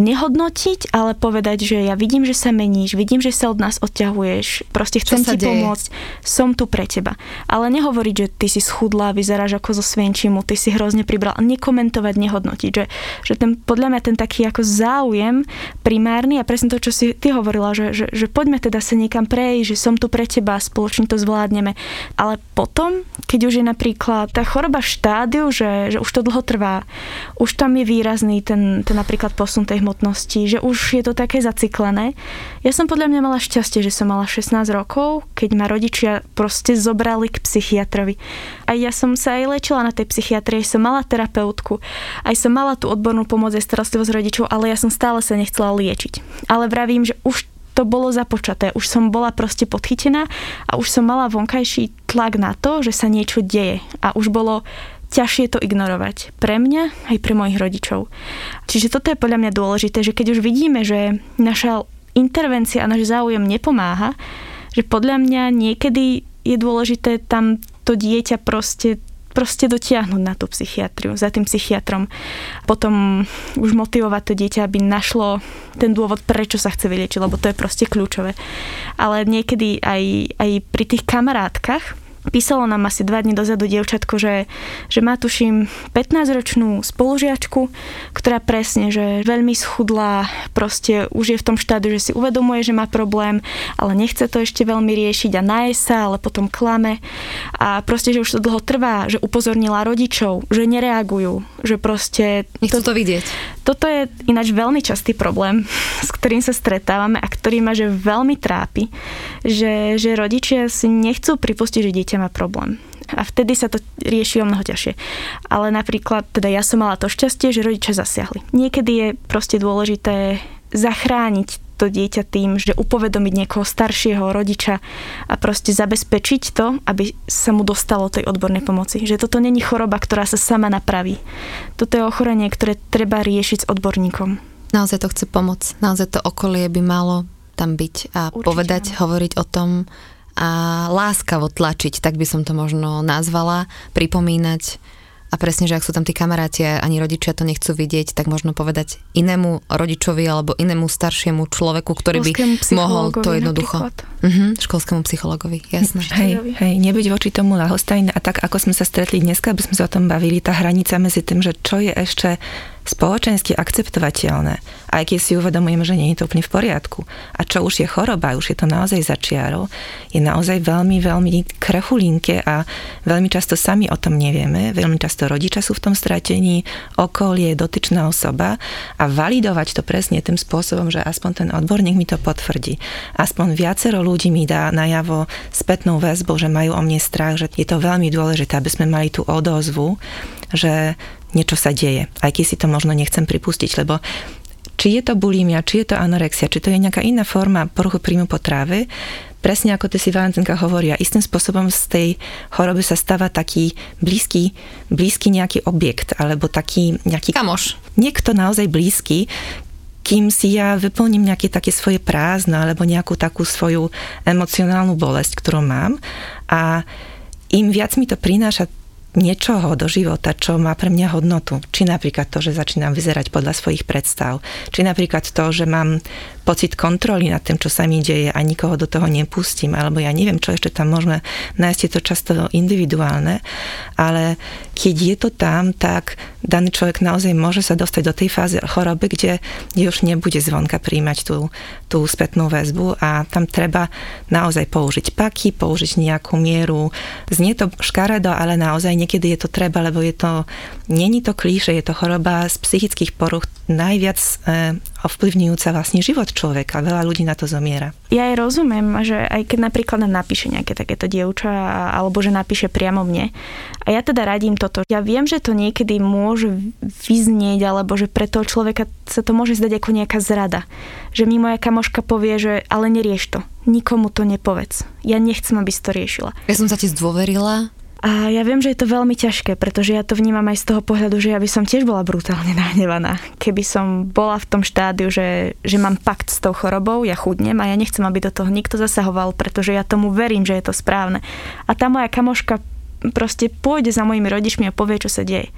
nehodnotiť, ale povedať, že ja vidím, že sa meníš, vidím, že sa od nás odťahuješ, proste chcem ti deje? pomôcť, som tu pre teba. Ale nehovoriť, že ty si schudla, vyzeráš ako zo svienčimu, ty si hrozne pribral, nekomentovať, nehodnotiť, že, že ten ten, podľa mňa ten taký ako záujem primárny a presne to, čo si ty hovorila, že, že, že poďme teda sa niekam prejsť, že som tu pre teba, spoločne to zvládneme. Ale potom, keď už je napríklad tá choroba štádiu, že, že už to dlho trvá, už tam je výrazný ten, ten napríklad posun tej hmotnosti, že už je to také zaciklené. Ja som podľa mňa mala šťastie, že som mala 16 rokov, keď ma rodičia proste zobrali k psychiatrovi. A ja som sa aj lečila na tej psychiatrii, som mala terapeutku, aj som mala tú odbornú pomoc aj starostlivosť rodičov, ale ja som stále sa nechcela liečiť. Ale vravím, že už to bolo započaté. Už som bola proste podchytená a už som mala vonkajší tlak na to, že sa niečo deje. A už bolo ťažšie to ignorovať. Pre mňa aj pre mojich rodičov. Čiže toto je podľa mňa dôležité, že keď už vidíme, že naša intervencia a náš záujem nepomáha, že podľa mňa niekedy je dôležité tam to dieťa proste proste dotiahnuť na tú psychiatriu, za tým psychiatrom. Potom už motivovať to dieťa, aby našlo ten dôvod, prečo sa chce vyliečiť, lebo to je proste kľúčové. Ale niekedy aj, aj pri tých kamarátkach, Písalo nám asi dva dní dozadu dievčatko, že, že má tuším 15-ročnú spolužiačku, ktorá presne, že veľmi schudla, proste už je v tom štádiu, že si uvedomuje, že má problém, ale nechce to ešte veľmi riešiť a naje sa, ale potom klame. A proste, že už to dlho trvá, že upozornila rodičov, že nereagujú, že proste... Nechcú to, to vidieť. Toto je ináč veľmi častý problém, <laughs> s ktorým sa stretávame a ktorý ma že veľmi trápi, že, že rodičia si nechcú pripustiť, že dieťa má problém. A vtedy sa to rieši o mnoho ťažšie. Ale napríklad, teda ja som mala to šťastie, že rodičia zasiahli. Niekedy je proste dôležité zachrániť to dieťa tým, že upovedomiť niekoho staršieho rodiča a proste zabezpečiť to, aby sa mu dostalo tej odbornej pomoci. Že toto není choroba, ktorá sa sama napraví. Toto je ochorenie, ktoré treba riešiť s odborníkom. Naozaj to chce pomoc. Naozaj to okolie by malo tam byť a Určite, povedať, áno. hovoriť o tom, a láskavo tlačiť, tak by som to možno nazvala, pripomínať a presne, že ak sú tam tí kamaráti a ani rodičia to nechcú vidieť, tak možno povedať inému rodičovi alebo inému staršiemu človeku, ktorý by mohol to jednoducho. Uh-huh, školskému psychologovi, jasné. Hej, hej, nebyť voči tomu lahostajné a tak, ako sme sa stretli dneska, aby sme sa o tom bavili, tá hranica medzi tým, že čo je ešte spoločensky akceptovateľné, aj keď si uvedomujeme, že nie je to úplne v poriadku. A čo už je choroba, už je to naozaj začiarov, je naozaj veľmi, veľmi krechulinké a veľmi často sami o tom nevieme, veľmi často rodičia sú v tom stratení, okolie, dotyčná osoba a validovať to presne tým spôsobom, že aspoň ten odborník mi to potvrdí. Aspoň viacero ľudí mi dá najavo spätnú väzbu, že majú o mne strach, že je to veľmi dôležité, aby sme mali tú odozvu, že niečo sa deje. Aj keď si to možno nechcem pripustiť, lebo či je to bulimia, či je to anorexia, či to je nejaká iná forma poruchy príjmu potravy, presne ako ty si Valentinka hovoria, istým spôsobom z tej choroby sa stáva taký blízky, blízky nejaký objekt, alebo taký nejaký... Kamoš. Niekto naozaj blízky, kým si ja vyplním nejaké také svoje prázdno, alebo nejakú takú svoju emocionálnu bolesť, ktorú mám. A im viac mi to prináša niečoho do života, čo má pre mňa hodnotu. Či napríklad to, že začínam vyzerať podľa svojich predstav. Či napríklad to, že mám pocit kontroly nad tým, čo sa mi deje a nikoho do toho nepustím, alebo ja neviem, čo ešte tam môžeme nájsť, je to často individuálne, ale keď je to tam, tak daný človek naozaj môže sa dostať do tej fázy choroby, kde, kde už nebude zvonka príjmať tú, tú spätnú väzbu a tam treba naozaj použiť paky, použiť nejakú mieru. Znie to škaredo, ale naozaj niekedy je to treba, lebo je to, není to klíše, je to choroba z psychických poruch najviac e, ovplyvňujúca vlastne život človeka. Veľa ľudí na to zomiera. Ja aj rozumiem, že aj keď napríklad nám napíše nejaké takéto dievča, alebo že napíše priamo mne. A ja teda radím toto. Ja viem, že to niekedy môže vyznieť, alebo že pre toho človeka sa to môže zdať ako nejaká zrada. Že mi moja kamoška povie, že ale nerieš to. Nikomu to nepovedz. Ja nechcem, aby si to riešila. Ja som sa ti zdôverila, a ja viem, že je to veľmi ťažké, pretože ja to vnímam aj z toho pohľadu, že ja by som tiež bola brutálne <laughs> nahnevaná. Keby som bola v tom štádiu, že, že mám pakt s tou chorobou, ja chudnem a ja nechcem, aby do toho nikto zasahoval, pretože ja tomu verím, že je to správne. A tá moja kamoška proste pôjde za mojimi rodičmi a povie, čo sa deje.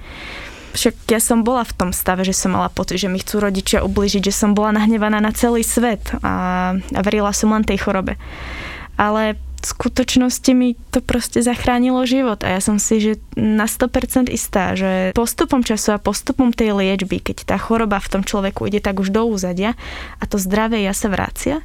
Však ja som bola v tom stave, že som mala pocit, že mi chcú rodičia ubližiť, že som bola nahnevaná na celý svet a, a verila som len tej chorobe. Ale skutočnosti mi to proste zachránilo život a ja som si že na 100% istá, že postupom času a postupom tej liečby, keď tá choroba v tom človeku ide tak už do úzadia a to zdravie ja sa vrácia,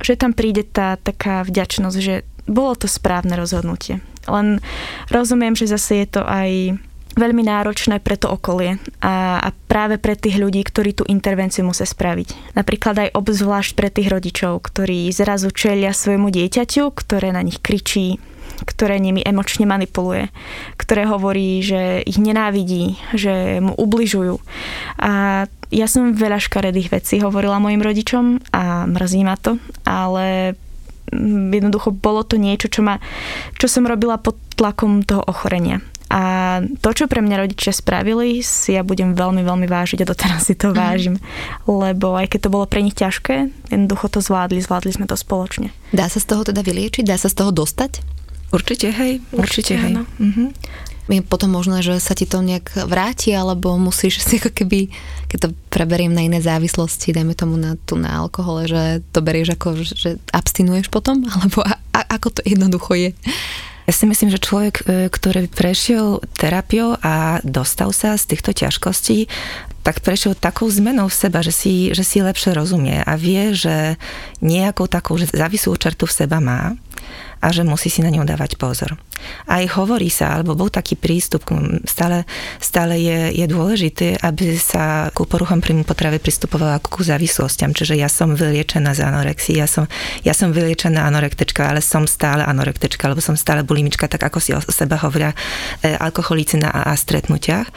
že tam príde tá taká vďačnosť, že bolo to správne rozhodnutie. Len rozumiem, že zase je to aj veľmi náročné pre to okolie a, a práve pre tých ľudí, ktorí tú intervenciu musia spraviť. Napríklad aj obzvlášť pre tých rodičov, ktorí zrazu čelia svojmu dieťaťu, ktoré na nich kričí, ktoré nimi emočne manipuluje, ktoré hovorí, že ich nenávidí, že mu ubližujú. A ja som veľa škaredých vecí hovorila mojim rodičom a mrzí ma to, ale jednoducho bolo to niečo, čo, ma, čo som robila pod tlakom toho ochorenia. A to, čo pre mňa rodičia spravili, si ja budem veľmi, veľmi vážiť a doteraz si to mhm. vážim. Lebo aj keď to bolo pre nich ťažké, jednoducho to zvládli, zvládli sme to spoločne. Dá sa z toho teda vyliečiť? Dá sa z toho dostať? Určite hej, určite, určite hej. Mm-hmm. Je potom možné, že sa ti to nejak vráti, alebo musíš si ako keby, keď to preberiem na iné závislosti, dajme tomu na tu na alkohole, že to berieš ako, že abstinuješ potom, alebo a, a, ako to jednoducho je? Ja si myslím, že človek, e, ktorý prešiel terapiou a dostal sa z týchto ťažkostí, tak prešiel takou zmenou v seba, že si, že si lepšie rozumie a vie, že nejakou takou že závislú čertu v seba má a že musí si na ňu dávať pozor. Aj hovorí sa, alebo bol taký prístup, stále, stále je, je dôležité, aby sa ku poruchom príjmu potravy pristupovala ako ku závislostiam. Čiže ja som vyliečená z anorexie, ja som, ja som vyliečená anorektečka, ale som stále anorektečka, alebo som stále bulimička, tak ako si o seba hovoria e, alkoholici na a stretnutiach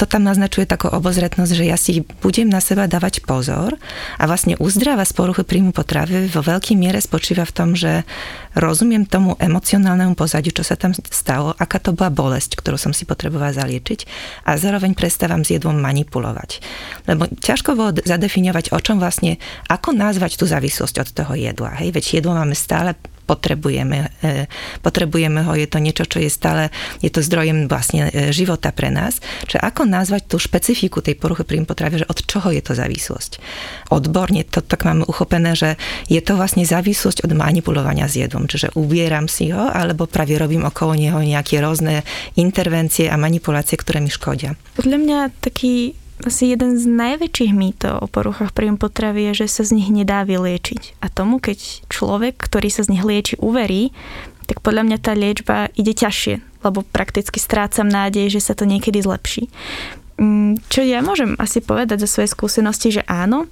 to tam naznačuje takú obozretnosť, že ja si budem na seba dávať pozor a vlastne uzdrava z poruchy príjmu potravy vo veľkej miere spočíva v tom, že rozumiem tomu emocionálnemu pozadiu, čo sa tam stalo, aká to bola bolesť, ktorú som si potrebovala zaliečiť a zároveň prestávam s jedlom manipulovať. Lebo ťažko bolo zadefinovať, o čom vlastne, ako nazvať tú závislosť od toho jedla. Hej? Veď jedlo máme stále potrebujeme. E, potrebujeme ho, je to niečo, čo je stále, je to zdrojem vlastne e, života pre nás. Čiže ako nazvať tú špecifiku tej poruchy príjmu potravy, že od čoho je to závislosť. Odborne to tak máme uchopené, že je to vlastne závislosť od manipulovania s jedlom, čiže ubieram si ho, alebo práve robím okolo neho nejaké rôzne intervencie a manipulácie, ktoré mi škodia. Podľa mňa taký asi jeden z najväčších mýtov o poruchách príjmu potravy je, že sa z nich nedá vyliečiť. A tomu, keď človek, ktorý sa z nich lieči, uverí, tak podľa mňa tá liečba ide ťažšie, lebo prakticky strácam nádej, že sa to niekedy zlepší. Mm, čo ja môžem asi povedať zo svojej skúsenosti, že áno,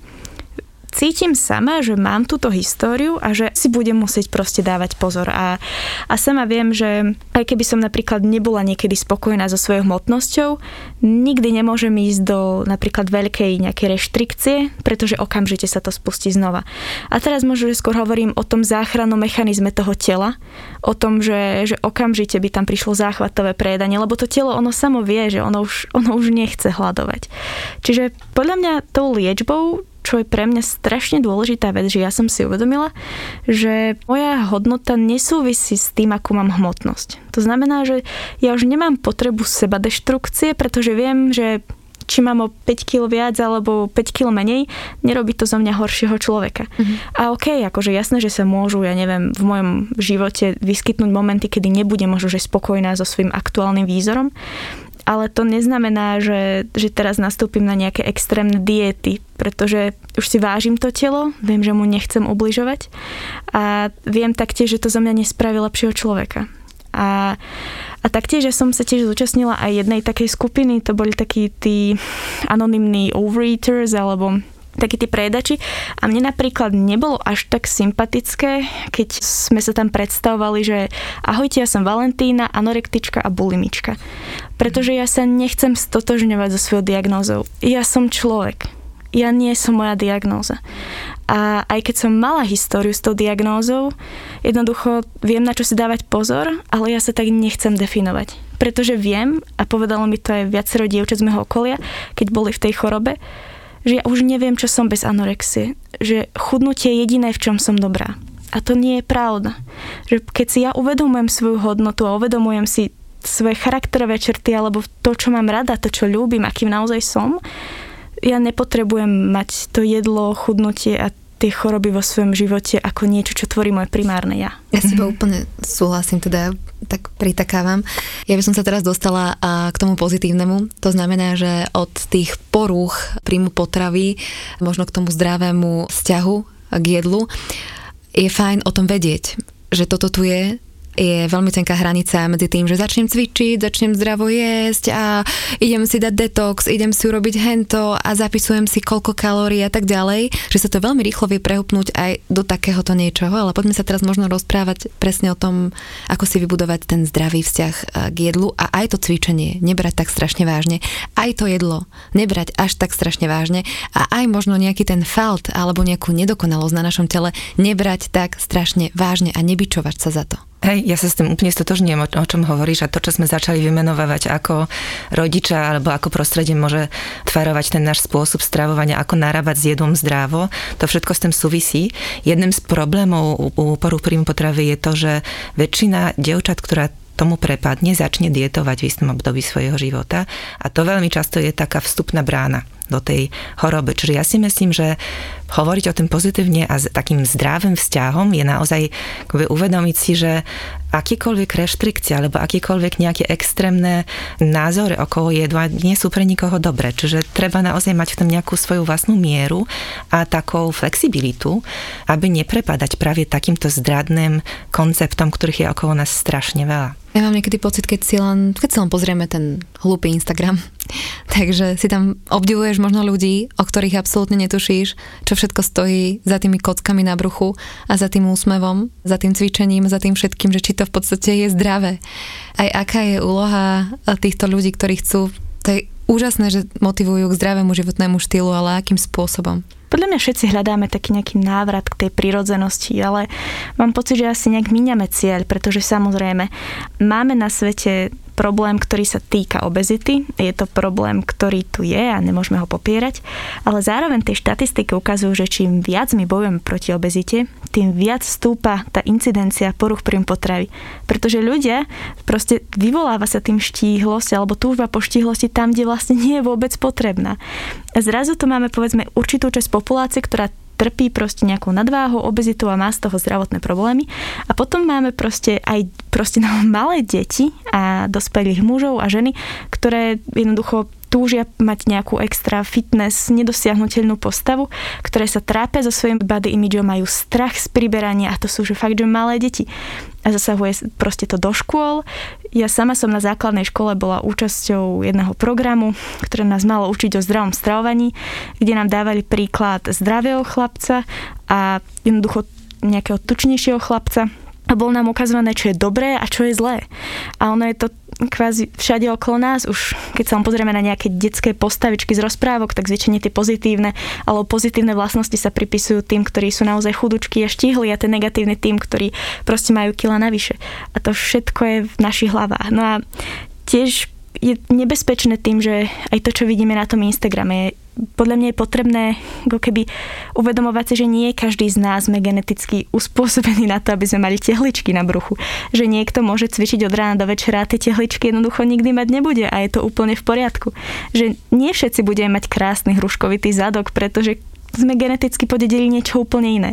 cítim sama, že mám túto históriu a že si budem musieť proste dávať pozor. A, a sama viem, že aj keby som napríklad nebola niekedy spokojná so svojou hmotnosťou, nikdy nemôžem ísť do napríklad veľkej nejakej reštrikcie, pretože okamžite sa to spustí znova. A teraz možno, že skôr hovorím o tom záchrannom mechanizme toho tela, o tom, že, že okamžite by tam prišlo záchvatové prejedanie, lebo to telo ono samo vie, že ono už, ono už nechce hľadovať. Čiže podľa mňa tou liečbou čo je pre mňa strašne dôležitá vec, že ja som si uvedomila, že moja hodnota nesúvisí s tým, akú mám hmotnosť. To znamená, že ja už nemám potrebu seba deštrukcie, pretože viem, že či mám o 5 kg viac alebo 5 kg menej, nerobí to zo mňa horšieho človeka. Mm-hmm. A okay, akože jasné, že sa môžu, ja neviem, v mojom živote vyskytnúť momenty, kedy nebudem možno, že spokojná so svojím aktuálnym výzorom, ale to neznamená, že, že teraz nastúpim na nejaké extrémne diety, pretože už si vážim to telo, viem, že mu nechcem ubližovať a viem taktiež, že to za mňa nespraví lepšieho človeka. A, a taktiež ja som sa tiež zúčastnila aj jednej takej skupiny, to boli takí tí anonymní overeaters alebo takí tí predači. A mne napríklad nebolo až tak sympatické, keď sme sa tam predstavovali, že ahojte, ja som Valentína, anorektička a bulimička. Pretože ja sa nechcem stotožňovať so svojou diagnózou. Ja som človek. Ja nie som moja diagnóza. A aj keď som mala históriu s tou diagnózou, jednoducho viem, na čo si dávať pozor, ale ja sa tak nechcem definovať. Pretože viem, a povedalo mi to aj viacero dievčat z môjho okolia, keď boli v tej chorobe, že ja už neviem, čo som bez anorexie. Že chudnutie je jediné, v čom som dobrá. A to nie je pravda. Že keď si ja uvedomujem svoju hodnotu a uvedomujem si svoje charakterové črty alebo to, čo mám rada, to, čo ľúbim, akým naozaj som, ja nepotrebujem mať to jedlo, chudnutie a tie choroby vo svojom živote ako niečo, čo tvorí moje primárne ja. Ja si mm-hmm. úplne súhlasím, teda tak pritakávam. Ja by som sa teraz dostala k tomu pozitívnemu. To znamená, že od tých porúch príjmu potravy, možno k tomu zdravému vzťahu k jedlu, je fajn o tom vedieť, že toto tu je, je veľmi tenká hranica medzi tým, že začnem cvičiť, začnem zdravo jesť a idem si dať detox, idem si urobiť hento a zapisujem si koľko kalórií a tak ďalej, že sa to veľmi rýchlo vie prehupnúť aj do takéhoto niečoho, ale poďme sa teraz možno rozprávať presne o tom, ako si vybudovať ten zdravý vzťah eh, k jedlu a aj to cvičenie nebrať tak strašne vážne, aj to jedlo nebrať až tak strašne vážne a aj možno nejaký ten falt alebo nejakú nedokonalosť na našom tele nebrať tak strašne vážne a nebyčovať sa za to. Hej, ja sa s tým úplne stotožňujem, o, čom hovoríš a to, čo sme začali vymenovať ako rodiča alebo ako prostredie môže tvarovať ten náš spôsob stravovania, ako narábať s jedom zdravo, to všetko s tým súvisí. Jedným z problémov u, u poruch príjmu potravy je to, že väčšina dievčat, ktorá tomu prepadne, začne dietovať v istom období svojho života a to veľmi často je taká vstupná brána do tej choroby. Čiže ja si myslím, že hovoriť o tom pozitívne a s takým zdravým vzťahom je naozaj uvedomiť si, že akýkoľvek reštrikcie alebo akýkoľvek nejaké extrémne názory okolo jedla nie sú pre nikoho dobré. Čiže treba naozaj mať v tom nejakú svoju vlastnú mieru a takou flexibilitu, aby neprepadať práve takýmto zdradným konceptom, ktorých je okolo nás strašne veľa. Ja mám niekedy pocit, keď si len, keď si len pozrieme ten hlúpy Instagram, <laughs> takže si tam obdivuješ možno ľudí, o ktorých absolútne netušíš, čo všetko stojí za tými kockami na bruchu a za tým úsmevom, za tým cvičením, za tým všetkým, že či to v podstate je zdravé. Aj aká je úloha týchto ľudí, ktorí chcú, to je úžasné, že motivujú k zdravému životnému štýlu, ale akým spôsobom? Podľa mňa všetci hľadáme taký nejaký návrat k tej prírodzenosti, ale mám pocit, že asi nejak míňame cieľ, pretože samozrejme máme na svete problém, ktorý sa týka obezity. Je to problém, ktorý tu je a nemôžeme ho popierať, ale zároveň tie štatistiky ukazujú, že čím viac my bojujeme proti obezite, tým viac stúpa tá incidencia poruch príjmu potravy. Pretože ľudia, proste vyvoláva sa tým štíhlosť alebo túžba po štíhlosti tam, kde vlastne nie je vôbec potrebná. A zrazu tu máme povedzme určitú časť populácie, ktorá trpí proste nejakou nadváhou, obezitou a má z toho zdravotné problémy. A potom máme proste aj proste <laughs> no, malé deti a dospelých mužov a ženy, ktoré jednoducho túžia mať nejakú extra fitness, nedosiahnutelnú postavu, ktoré sa trápia so svojím body imidžom, majú strach z priberania a to sú že fakt, že malé deti. A zasahuje proste to do škôl. Ja sama som na základnej škole bola účasťou jedného programu, ktoré nás malo učiť o zdravom stravovaní, kde nám dávali príklad zdravého chlapca a jednoducho nejakého tučnejšieho chlapca, a bolo nám ukazované, čo je dobré a čo je zlé. A ono je to kvázi všade okolo nás, už keď sa pozrieme na nejaké detské postavičky z rozprávok, tak zväčšine tie pozitívne alebo pozitívne vlastnosti sa pripisujú tým, ktorí sú naozaj chudučky a štíhli a ten negatívny tým, ktorí proste majú kila navyše. A to všetko je v našich hlavách. No a tiež je nebezpečné tým, že aj to, čo vidíme na tom Instagrame, podľa mňa je potrebné ako keby uvedomovať si, že nie každý z nás sme geneticky uspôsobení na to, aby sme mali tehličky na bruchu. Že niekto môže cvičiť od rána do večera a tie tehličky jednoducho nikdy mať nebude a je to úplne v poriadku. Že nie všetci budeme mať krásny hruškovitý zadok, pretože sme geneticky podedili niečo úplne iné.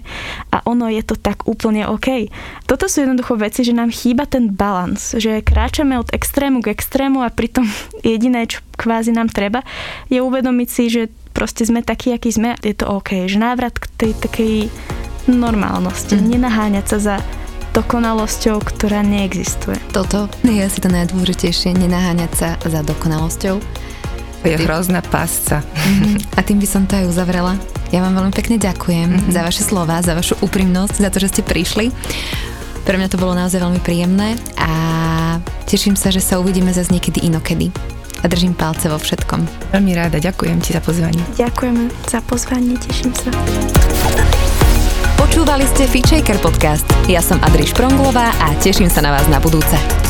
A ono je to tak úplne OK. Toto sú jednoducho veci, že nám chýba ten balans, že kráčame od extrému k extrému a pritom <laughs> jediné, čo kvázi nám treba, je uvedomiť si, že proste sme takí, akí sme, je to OK. Že návrat k tej takej normálnosti, mm. nenaháňať sa za dokonalosťou, ktorá neexistuje. Toto je asi to najdôležitejšie, nenaháňať sa za dokonalosťou. To je hrozná pásca. A tým by som to aj uzavrela. Ja vám veľmi pekne ďakujem mm-hmm. za vaše slova, za vašu úprimnosť, za to, že ste prišli. Pre mňa to bolo naozaj veľmi príjemné a teším sa, že sa uvidíme zase niekedy inokedy. A držím palce vo všetkom. Veľmi ráda, ďakujem ti za pozvanie. Ďakujeme za pozvanie, teším sa. Počúvali ste Fitchaker podcast. Ja som Adriš Pronglová a teším sa na vás na budúce.